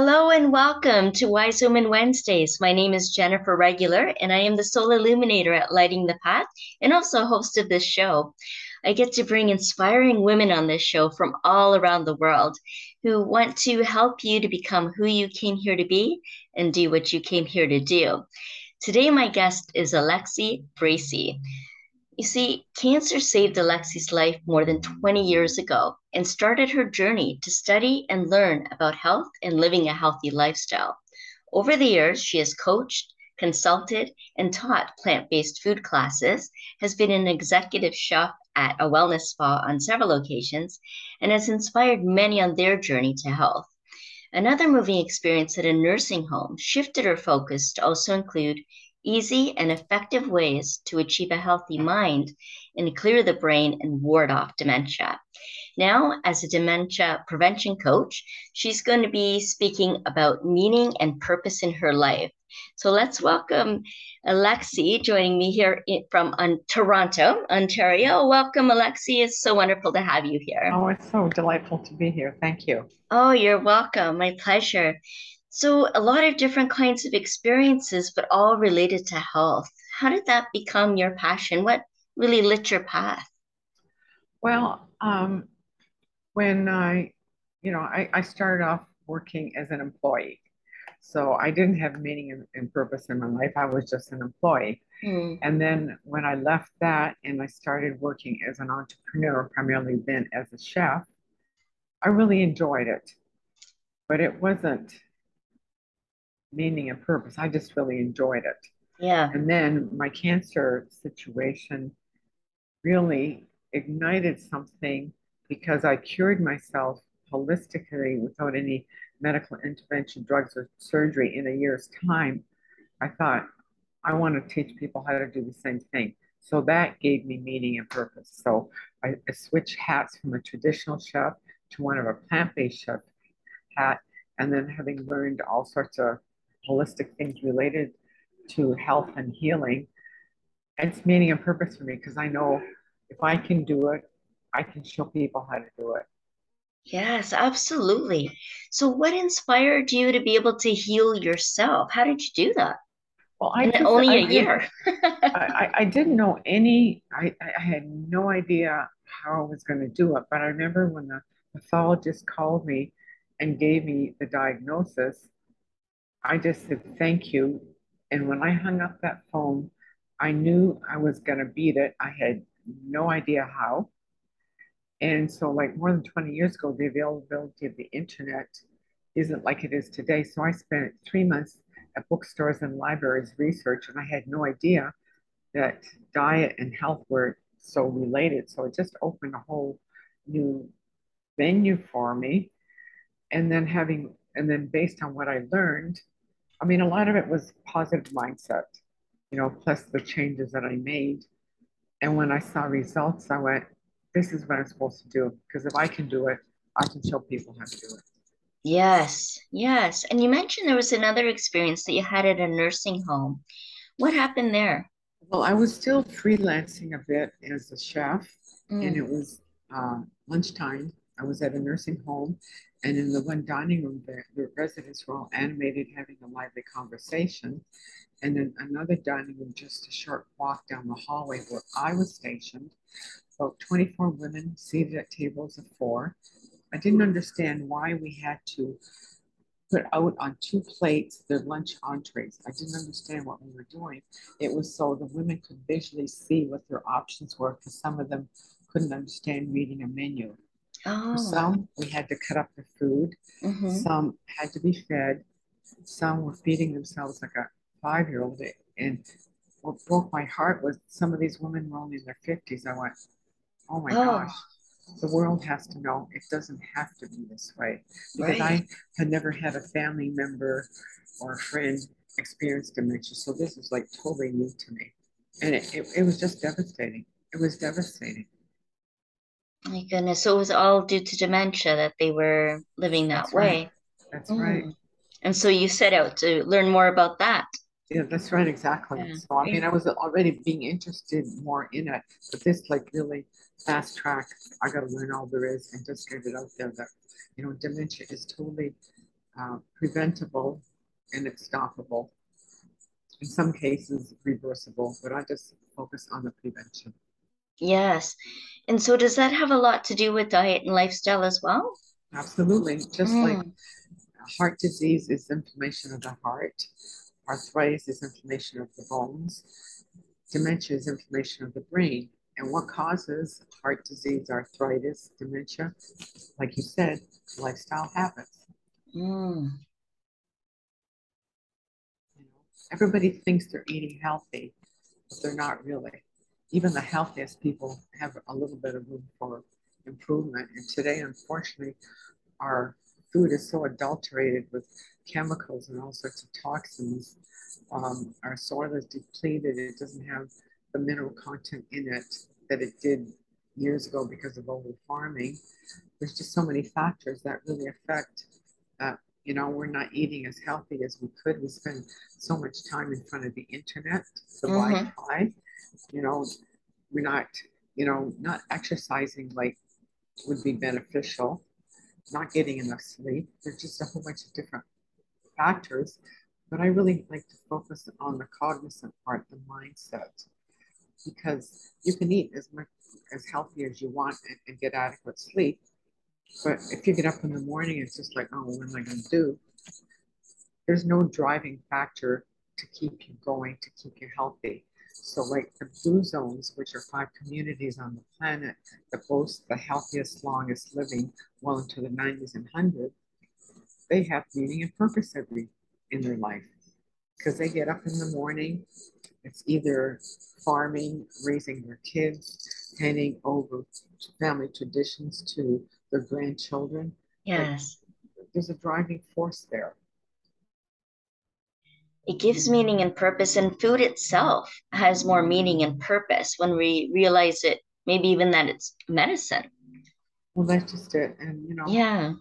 Hello and welcome to Wise Woman Wednesdays. My name is Jennifer Regular, and I am the Soul Illuminator at Lighting the Path and also host of this show. I get to bring inspiring women on this show from all around the world who want to help you to become who you came here to be and do what you came here to do. Today, my guest is Alexi Bracey. You see, cancer saved Alexi's life more than 20 years ago and started her journey to study and learn about health and living a healthy lifestyle. Over the years, she has coached, consulted, and taught plant based food classes, has been an executive chef at a wellness spa on several occasions, and has inspired many on their journey to health. Another moving experience at a nursing home shifted her focus to also include easy and effective ways to achieve a healthy mind and clear the brain and ward off dementia. Now, as a dementia prevention coach, she's going to be speaking about meaning and purpose in her life. So let's welcome Alexi joining me here from um, Toronto, Ontario. Welcome, Alexi. It's so wonderful to have you here. Oh, it's so delightful to be here. Thank you. Oh, you're welcome. My pleasure. So, a lot of different kinds of experiences, but all related to health. How did that become your passion? What really lit your path? Well, um, when I, you know, I, I started off working as an employee. So I didn't have meaning and, purpose in my life. I was just an employee. Mm. And then when I left that and I started working as an entrepreneur, primarily then as a chef, I really enjoyed it. But it wasn't meaning and purpose. I just really enjoyed it. Yeah. And then my cancer situation really ignited something because I cured myself holistically without any medical intervention, drugs, or surgery in a year's time. I thought, I want to teach people how to do the same thing. So that gave me meaning and purpose. So I, I switched hats from a traditional chef to one of a plant based chef hat. And then having learned all sorts of holistic things related to health and healing. It's meaning and purpose for me because I know if I can do it, I can show people how to do it. Yes, absolutely. So, what inspired you to be able to heal yourself? How did you do that? Well, I just, only I a year. I, I didn't know any. I, I had no idea how I was going to do it. But I remember when the pathologist called me and gave me the diagnosis, I just said, thank you. And when I hung up that phone, I knew I was going to beat it. I had no idea how. And so, like more than 20 years ago, the availability of the internet isn't like it is today. So, I spent three months at bookstores and libraries research, and I had no idea that diet and health were so related. So, it just opened a whole new venue for me. And then, having and then based on what I learned, I mean, a lot of it was positive mindset, you know, plus the changes that I made. And when I saw results, I went, this is what I'm supposed to do. Because if I can do it, I can show people how to do it. Yes, yes. And you mentioned there was another experience that you had at a nursing home. What happened there? Well, I was still freelancing a bit as a chef, mm. and it was uh, lunchtime. I was at a nursing home, and in the one dining room, the, the residents were all animated, having a lively conversation. And then another dining room, just a short walk down the hallway where I was stationed, about 24 women seated at tables of four. I didn't understand why we had to put out on two plates their lunch entrees. I didn't understand what we were doing. It was so the women could visually see what their options were because some of them couldn't understand reading a menu. Oh. Some we had to cut up the food. Mm-hmm. Some had to be fed. Some were feeding themselves like a five year old. And what broke my heart was some of these women were only in their 50s. I went, oh my oh. gosh, the world has to know it doesn't have to be this way. Because right. I had never had a family member or a friend experience dementia. So this is like totally new to me. And it, it, it was just devastating. It was devastating. My goodness. So it was all due to dementia that they were living that that's way. Right. That's mm. right. And so you set out to learn more about that. Yeah, that's right, exactly. Yeah. So I mean I was already being interested more in it, but this like really fast track, I gotta learn all there is and just get it out there that, you know, dementia is totally uh, preventable and it's stoppable. In some cases, reversible, but I just focus on the prevention. Yes. And so does that have a lot to do with diet and lifestyle as well? Absolutely. Just mm. like heart disease is inflammation of the heart, arthritis is inflammation of the bones, dementia is inflammation of the brain. And what causes heart disease, arthritis, dementia? Like you said, lifestyle habits. Mm. Everybody thinks they're eating healthy, but they're not really. Even the healthiest people have a little bit of room for improvement. And today, unfortunately, our food is so adulterated with chemicals and all sorts of toxins. Um, our soil is depleted. It doesn't have the mineral content in it that it did years ago because of over farming. There's just so many factors that really affect that. You know, we're not eating as healthy as we could. We spend so much time in front of the internet, the mm-hmm. Wi-Fi. You know, we're not, you know, not exercising like would be beneficial not getting enough sleep. There's just a whole bunch of different factors. But I really like to focus on the cognizant part, the mindset, because you can eat as much as healthy as you want and, and get adequate sleep. But if you get up in the morning, it's just like, oh, what am I going to do? There's no driving factor to keep you going, to keep you healthy. So, like the blue zones, which are five communities on the planet that boast the healthiest, longest living well into the 90s and 100s, they have meaning and purpose every in their life because they get up in the morning. It's either farming, raising their kids, handing over family traditions to their grandchildren. Yes. there's a driving force there. It gives meaning and purpose, and food itself has more meaning and purpose when we realize it, maybe even that it's medicine. Well, that's just it. And, you know, yeah,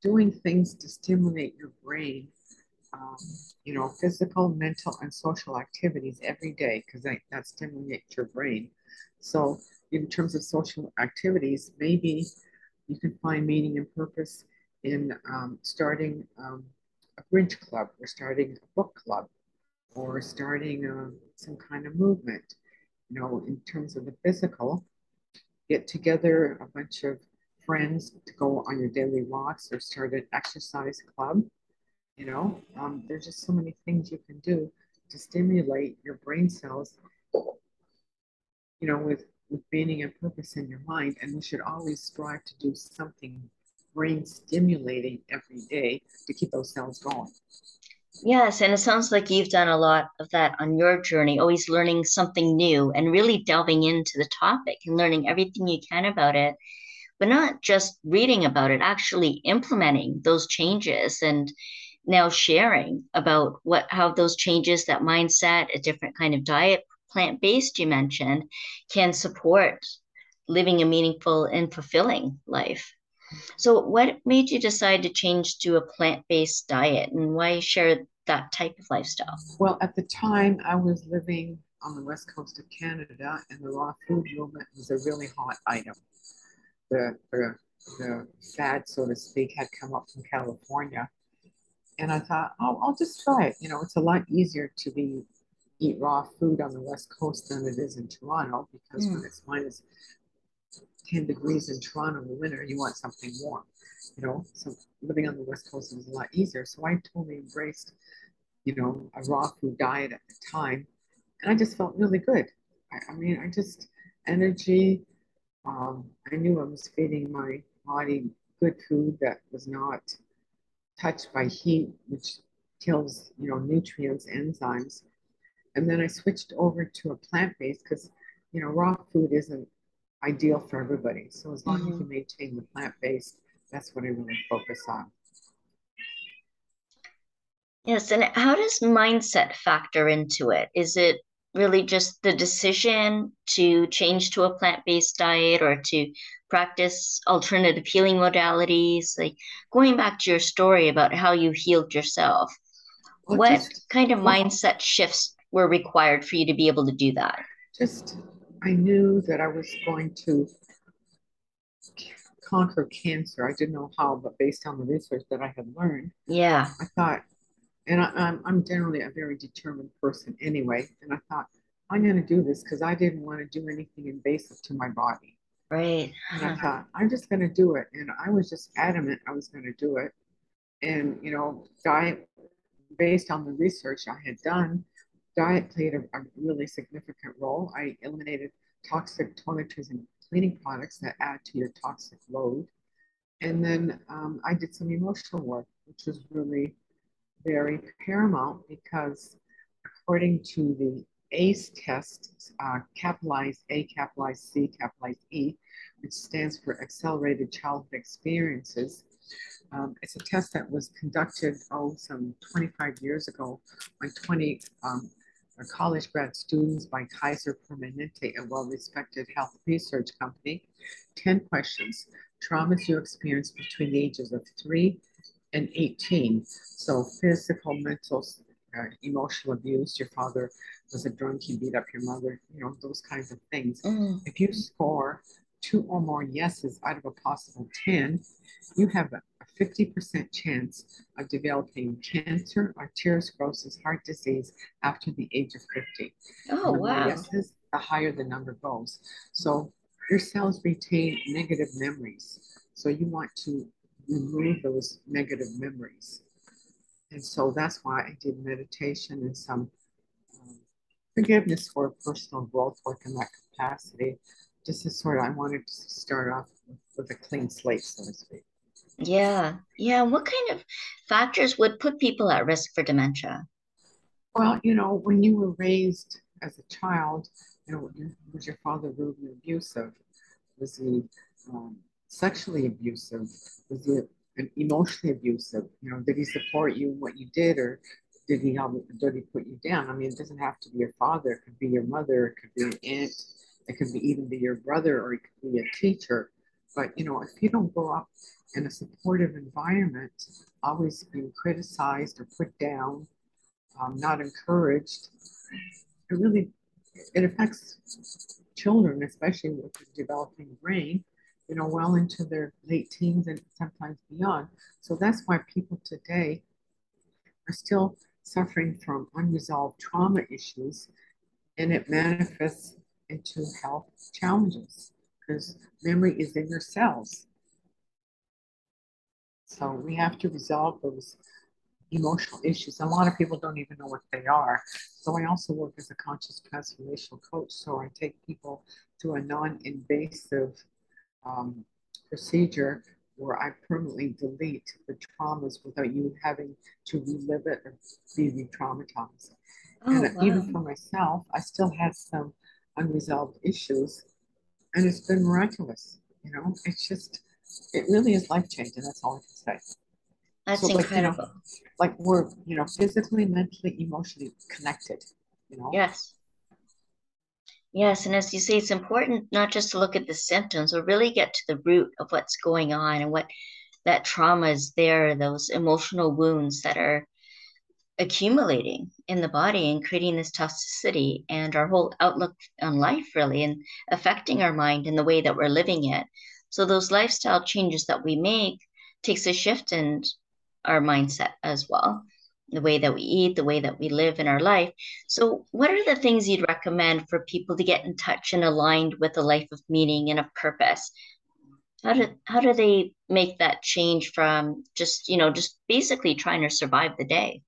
doing things to stimulate your brain, um, you know, physical, mental, and social activities every day, because that, that stimulates your brain. So, in terms of social activities, maybe you can find meaning and purpose in um, starting um, a bridge club or starting a book club or starting uh, some kind of movement. You know, in terms of the physical, get together a bunch of friends to go on your daily walks or start an exercise club. You know, um, there's just so many things you can do to stimulate your brain cells, you know, with, with meaning and purpose in your mind. And we should always strive to do something brain stimulating every day to keep those cells going. Yes, and it sounds like you've done a lot of that on your journey, always learning something new and really delving into the topic and learning everything you can about it, but not just reading about it, actually implementing those changes and now sharing about what how those changes, that mindset, a different kind of diet, plant-based you mentioned, can support living a meaningful and fulfilling life. So, what made you decide to change to a plant based diet and why share that type of lifestyle? Well, at the time, I was living on the west coast of Canada, and the raw food movement was a really hot item. The, the, the fad, so to speak, had come up from California. And I thought, oh, I'll just try it. You know, it's a lot easier to be eat raw food on the west coast than it is in Toronto because mm. when it's minus 10 degrees in Toronto in the winter, you want something warm, you know? So living on the West Coast was a lot easier. So I totally embraced, you know, a raw food diet at the time. And I just felt really good. I, I mean, I just, energy, um, I knew I was feeding my body good food that was not touched by heat, which kills, you know, nutrients, enzymes. And then I switched over to a plant-based because, you know, raw food isn't ideal for everybody. So as long mm-hmm. as you maintain the plant based, that's what I really focus on. Yes, and how does mindset factor into it? Is it really just the decision to change to a plant-based diet or to practice alternative healing modalities? Like going back to your story about how you healed yourself, well, what just, kind of well, mindset shifts were required for you to be able to do that? Just I knew that I was going to conquer cancer. I didn't know how, but based on the research that I had learned, Yeah. I thought, and I, I'm, I'm generally a very determined person anyway, and I thought, I'm going to do this because I didn't want to do anything invasive to my body. Right. And I thought, I'm just going to do it. And I was just adamant I was going to do it. And, you know, diet, based on the research I had done, diet played a, a really significant role. I eliminated toxic toiletries and cleaning products that add to your toxic load. And then um, I did some emotional work, which was really very paramount because according to the ACE test, uh, capitalized A, capitalized C, capitalized E, which stands for Accelerated Childhood Experiences. Um, it's a test that was conducted, oh, some 25 years ago on 20 um, college grad students by Kaiser Permanente, a well-respected health research company. 10 questions, traumas you experienced between the ages of three and 18. So physical, mental, uh, emotional abuse, your father was a drunk, he beat up your mother, you know, those kinds of things. Mm. If you score two or more yeses out of a possible 10, you have a 50% chance of developing cancer, arteriosclerosis, heart disease after the age of 50. Oh, the wow. yeses, the higher the number goes. So your cells retain negative memories. So you want to remove those negative memories. And so that's why I did meditation and some um, forgiveness for personal growth work in that capacity. Just to sort of, I wanted to start off with, with a clean slate, so to speak. Yeah. Yeah. What kind of factors would put people at risk for dementia? Well, you know, when you were raised as a child, you know, was your father rudely abusive? Was he um, sexually abusive? Was he emotionally abusive? You know, did he support you in what you did, or did he help? Did he put you down? I mean, it doesn't have to be your father. It could be your mother. It could be an aunt. It could be even be your brother, or it could be a teacher. But you know, if you don't grow up in a supportive environment, always being criticized or put down, um, not encouraged, it really it affects children, especially with the developing brain, you know, well into their late teens and sometimes beyond. So that's why people today are still suffering from unresolved trauma issues, and it manifests into health challenges because memory is in your cells. So we have to resolve those emotional issues. A lot of people don't even know what they are. So I also work as a conscious transformational coach. So I take people through a non-invasive um, procedure where I permanently delete the traumas without you having to relive it or be re-traumatized. Oh, and wow. even for myself, I still had some unresolved issues, and it's been miraculous. You know, it's just it really is life changing. That's all I can say. That's so, incredible. Like, you know, like we're, you know, physically, mentally, emotionally connected. You know. Yes. Yes, and as you say, it's important not just to look at the symptoms, but really get to the root of what's going on and what that trauma is there, those emotional wounds that are accumulating in the body and creating this toxicity and our whole outlook on life, really, and affecting our mind and the way that we're living it. So those lifestyle changes that we make takes a shift in our mindset as well, the way that we eat, the way that we live in our life. So what are the things you'd recommend for people to get in touch and aligned with a life of meaning and of purpose? How do how do they make that change from just, you know, just basically trying to survive the day?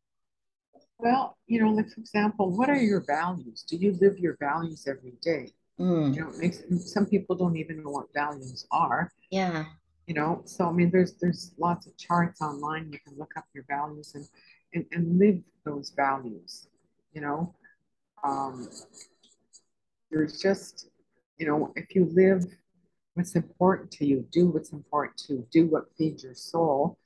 Well, you know, like for example, what are your values? Do you live your values every day? Mm. You know, it makes some people don't even know what values are. Yeah. You know, so I mean, there's there's lots of charts online. You can look up your values and and, and live those values. You know, um, there's just you know, if you live what's important to you, do what's important to you, do what feeds your soul.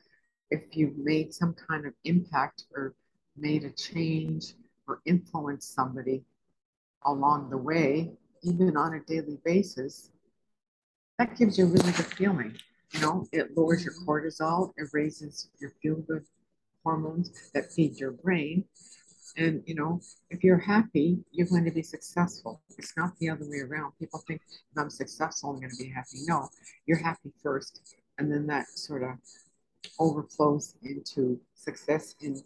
If you've made some kind of impact or made a change or influenced somebody along the way, even on a daily basis, that gives you a really good feeling. You know, it lowers your cortisol, it raises your feel good hormones that feed your brain. And you know, if you're happy, you're going to be successful. It's not the other way around. People think if I'm successful, I'm going to be happy. No, you're happy first, and then that sort of overflows into success in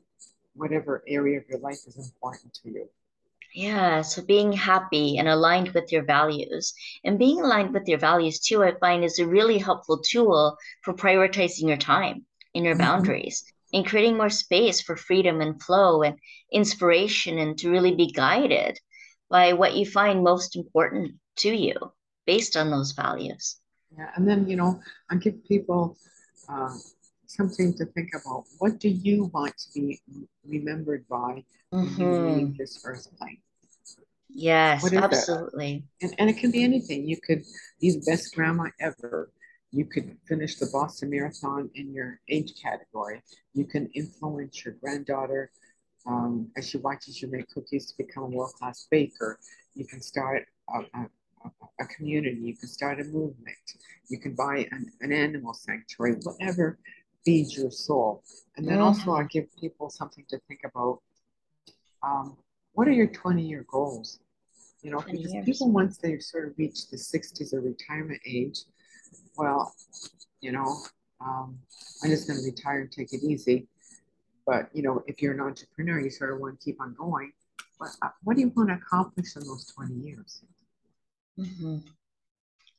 whatever area of your life is important to you. Yeah, so being happy and aligned with your values. And being aligned with your values too, I find is a really helpful tool for prioritizing your time and your mm-hmm. And creating more space for freedom and flow and inspiration and to really be guided by what you find most important to you based on those values. Yeah, and then, you know, I give people uh, something to think about. What do you want to be remembered by mm-hmm. when you mm-hmm. leave this earth plane? Yes, absolutely. And, and it can be anything. You could be the best grandma ever. You could finish the Boston Marathon in your age category. You can influence your granddaughter um, as she watches you make cookies to become a world class baker. You can start a, a, a, community. You can start a movement. You can buy an, an animal sanctuary, whatever feeds your soul. And then mm-hmm. also, I give people something to think about. Um, what are your 20 year goals? You know, because years. people, once they've sort of reach the 60s or retirement age, well, you know, um, I'm just going to retire and take it easy. But, you know, if you're an entrepreneur, you sort of want to keep on going. But uh, what do you want to accomplish in those 20 years? Mm-hmm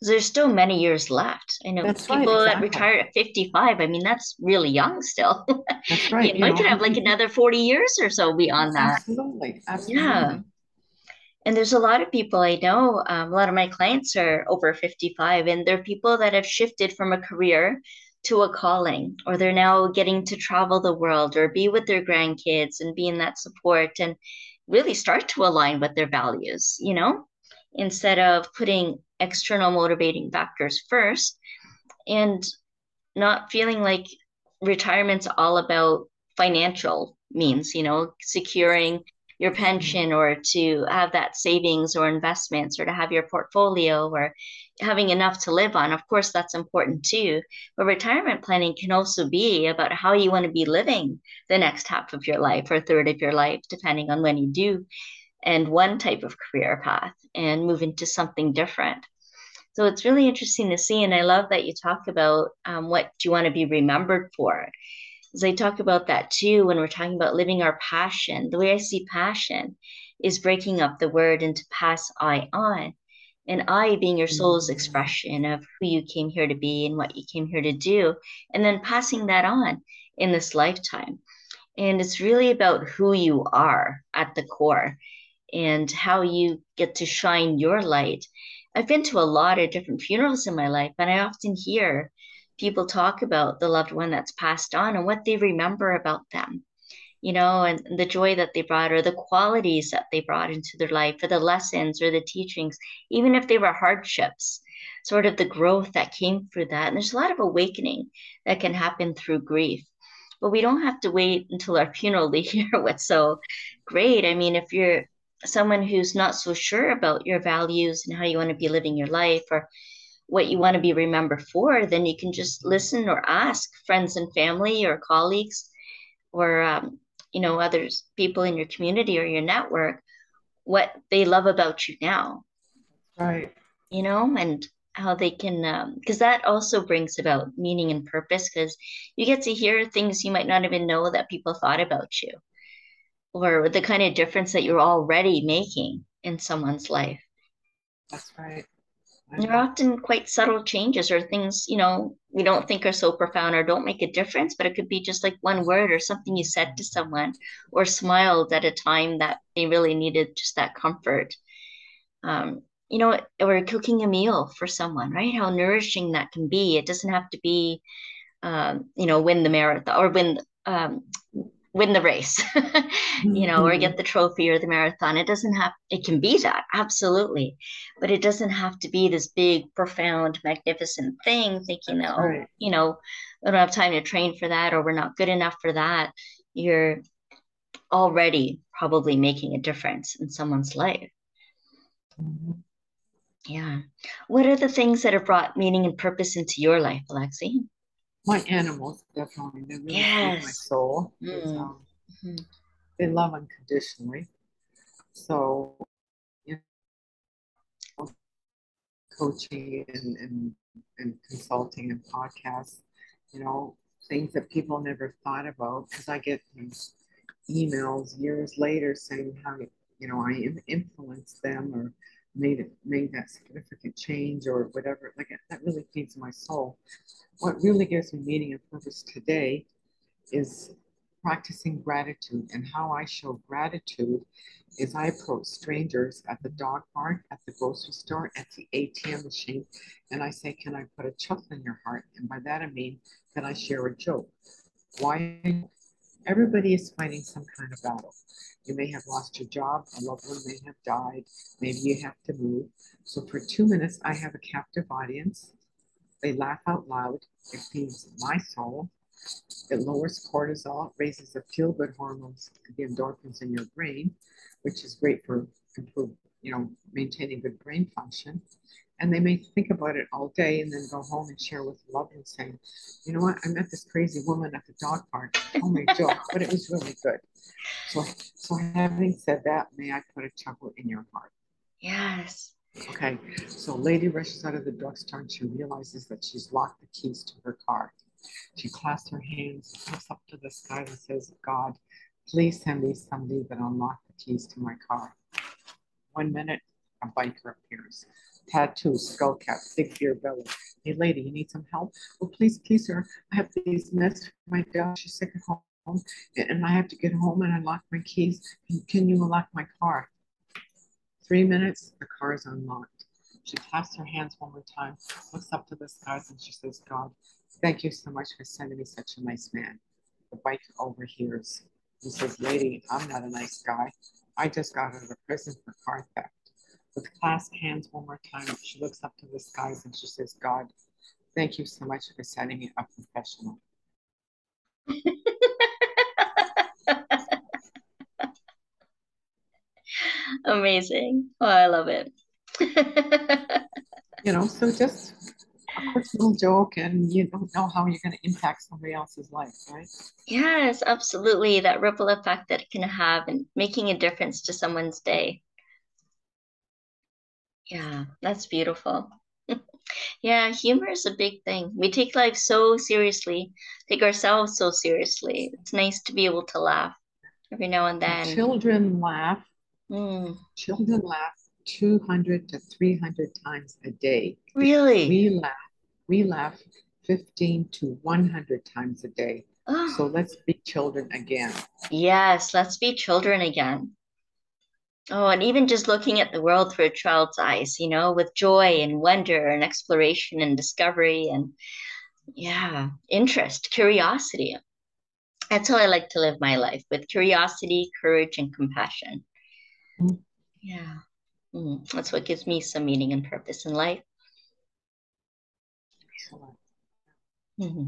there's still many years left. I know that's people right, exactly. that retire at 55. I mean, that's really young still. That's right. you, know, you, could have like another 40 years or so beyond that. Absolutely. Absolutely. Yeah. And there's a lot of people I know, um, a lot of my clients are over 55, and they're people that have shifted from a career to a calling, or they're now getting to travel the world or be with their grandkids and be in that support and really start to align with their values, you know, instead of putting external motivating factors first and not feeling like retirement's all about financial means, you know, securing your pension or to have that savings or investments or to have your portfolio or having enough to live on. Of course, that's important too. But retirement planning can also be about how you want to be living the next half of your life or third of your life, depending on when you do and one type of career path and move into something different. So it's really interesting to see. And I love that you talk about um, what do you want to be remembered for. I talk about that too, when we're talking about living our passion, the way I see passion is breaking up the word into pass I on. And I being your soul's mm-hmm. expression of who you came here to be and what you came here to do, and then passing that on in this lifetime. And it's really about who you are at the core and how you get to shine your light I've been to a lot of different funerals in my life, and I often hear people talk about the loved one that's passed on and what they remember about them, you know, and the joy that they brought or the qualities that they brought into their life or the lessons or the teachings, even if they were hardships, sort of the growth that came through that. And there's a lot of awakening that can happen through grief. But we don't have to wait until our funeral to hear what's so great. I mean, if you're someone who's not so sure about your values and how you want to be living your life or what you want to be remembered for, then you can just listen or ask friends and family or colleagues or um, you know others people in your community or your network what they love about you now. Right. You know, and how they can because um, that also brings about meaning and purpose because you get to hear things you might not even know that people thought about you or the kind of difference that you're already making in someone's life. That's right. They're often quite subtle changes or things, you know, we don't think are so profound or don't make a difference, but it could be just like one word or something you said to someone or smiled at a time that they really needed just that comfort. Um, you know, or cooking a meal for someone, right? How nourishing that can be. It doesn't have to be, um, you know, win the marathon or win um, win the race, you know, mm-hmm. or get the trophy or the marathon. It doesn't have, it can be that, absolutely. But it doesn't have to be this big, profound, magnificent thing, thinking, that, oh, right. you know, I don't have time to train for that or we're not good enough for that. You're already probably making a difference in someone's life. Mm-hmm. Yeah. What are the things that have brought meaning and purpose into your life, Alexi? My animals definitely they really yes. my soul. Mm. Um, mm-hmm. they love unconditionally. So, you know, coaching and, and, and consulting and podcasts, you know, things that people never thought about because I get these emails years later saying how you know I influenced them or made it made that significant change or whatever. Like that really feeds my soul. What really gives me meaning and purpose today is practicing gratitude and how I show gratitude is I approach strangers at the dog park, at the grocery store, at the ATM machine, and I say, Can I put a chuckle in your heart? And by that I mean, Can I share a joke? Why? Everybody is fighting some kind of battle. You may have lost your job, a loved one may have died, maybe you have to move. So for two minutes, I have a captive audience. They laugh out loud. It feeds my soul. It lowers cortisol, raises the feel good hormones, the endorphins in your brain, which is great for improve, you know, maintaining good brain function. And they may think about it all day and then go home and share with loved ones saying, you know what, I met this crazy woman at the dog park. Oh my joke, but it was really good. So, so having said that, may I put a chuckle in your heart? Yes. Okay, so lady rushes out of the drugstore and she realizes that she's locked the keys to her car. She clasps her hands, looks up to the sky and says, God, please send me somebody that unlock the keys to my car. One minute, a biker appears. Tattoo, skull cap, big beer belly. Hey lady, you need some help? Oh, please, please, sir. I have these meds for my dog. She's sick at home and I have to get home and I lock my keys. Can you unlock my car? Three minutes, the car is unlocked. She clasps her hands one more time, looks up to the skies, and she says, God, thank you so much for sending me such a nice man. The biker overhears. He says, Lady, I'm not a nice guy. I just got out of prison for car theft. With clasped hands one more time, she looks up to the skies and she says, God, thank you so much for sending me a professional. Amazing. Oh, I love it. you know, so just a personal joke and you don't know how you're going to impact somebody else's life, right? Yes, absolutely. That ripple effect that it can have and making a difference to someone's day. Yeah, that's beautiful. yeah, humor is a big thing. We take life so seriously, take ourselves so seriously. It's nice to be able to laugh every now and then. Children laugh Mm. Children laugh 200 to 300 times a day. Really? We laugh. We laugh 15 to 100 times a day. Oh. So let's be children again. Yes, let's be children again. Oh, and even just looking at the world through a child's eyes, you know, with joy and wonder and exploration and discovery and, yeah, interest, curiosity. That's how I like to live my life with curiosity, courage, and compassion. Yeah. Mm. That's what gives me some meaning and purpose in life. Mm-hmm.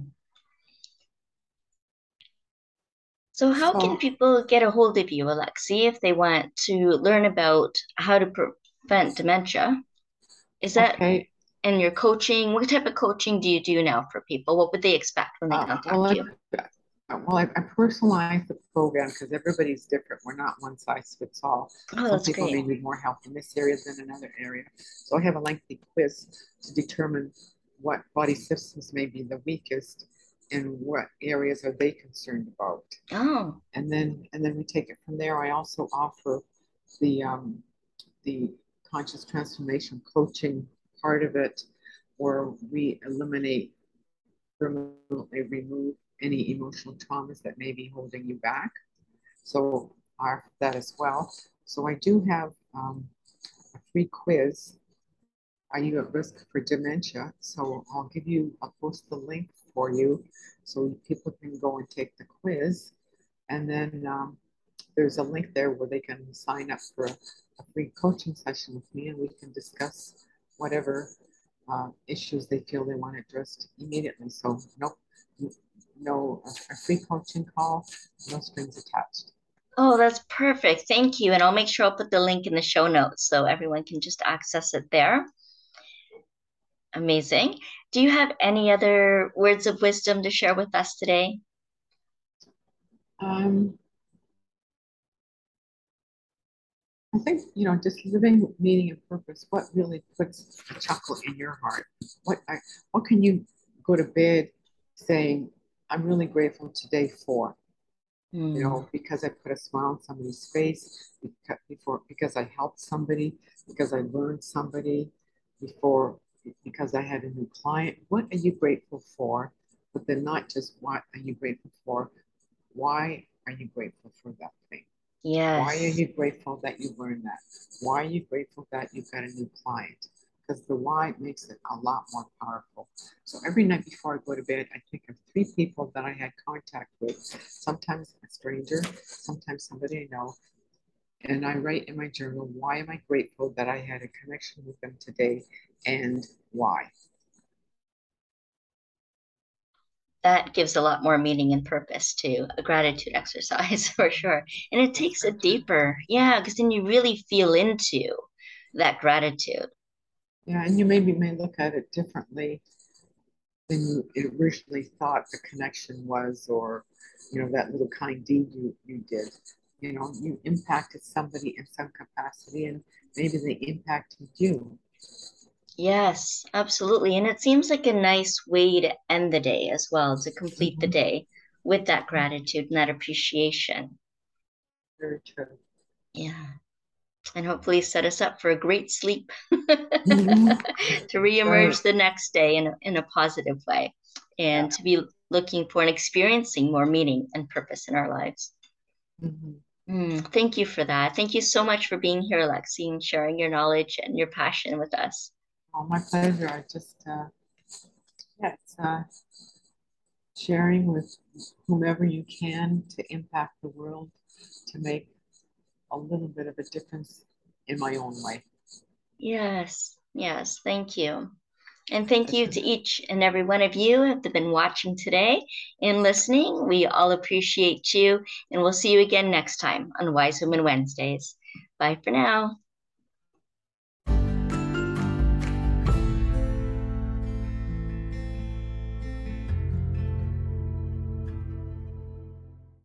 So, how so, can people get a hold of you, Alexi, if they want to learn about how to prevent dementia? Is that okay. in your coaching? What type of coaching do you do now for people? What would they expect when they uh, contact well, you? well, I, I personalize the program because everybody's different. We're not one size fits all. Oh, Some people great. may need more help in this area than another area. So I have a lengthy quiz to determine what body systems may be the weakest and what areas are they concerned about. Oh. And then and then we take it from there. I also offer the um, the conscious transformation coaching part of it, where we eliminate permanently remove any emotional traumas that may be holding you back. So are that as well. So I do have um, a free quiz. Are you at risk for dementia? So I'll give you, I'll post the link for you so people can go and take the quiz. And then um, there's a link there where they can sign up for a, a free coaching session with me and we can discuss whatever uh, issues they feel they want addressed immediately. So no, no a free coaching call, no strings attached. Oh, that's perfect. Thank you. And I'll make sure I'll put the link in the show notes so everyone can just access it there. Amazing. Do you have any other words of wisdom to share with us today? Um, I think, you know, just living meaning and purpose, what really puts a chuckle in your heart? What I, what can you go to bed saying, I'm really grateful today for? Mm. You know, hmm. because I put a smile on somebody's face, because, before because I helped somebody, because I learned somebody, before because I had a new client. What are you grateful for? But then not just what are you grateful for? Why are you grateful for that thing? Yes. Why are you grateful that you learned that? Why are you grateful that you got a new client? Because the why makes it a lot more powerful. So every night before I go to bed, I think of three people that I had contact with, sometimes a stranger, sometimes somebody I know. And I write in my journal, why am I grateful that I had a connection with them today and why? that gives a lot more meaning and purpose to a gratitude exercise for sure. And it takes it deeper. Yeah, because then you really feel into that gratitude. Yeah, and you maybe may look at it differently than you originally thought the connection was, or you know, that little kind deed you, you did. You know, you impacted somebody in some capacity and maybe they impacted you. Yes, absolutely. And it seems like a nice way to end the day as well, to complete the mm-hmm. day with that gratitude and that appreciation. Very true. Yeah. And hopefully set us up for a great sleep mm-hmm. to reemerge right. the next day in a, in a positive way and yeah. to be looking for and experiencing more meaning and purpose in our lives. Mm-hmm. Mm, thank you for that. Thank you so much for being here, Lexi, and sharing your knowledge and your passion with us. Oh, my pleasure. I just, uh, yeah, uh, sharing with whomever you can to impact the world, to make a little bit of a difference in my own way. Yes, yes, thank you. And thank you to each and every one of you who have been watching today and listening. We all appreciate you, and we'll see you again next time on Wise Women Wednesdays. Bye for now.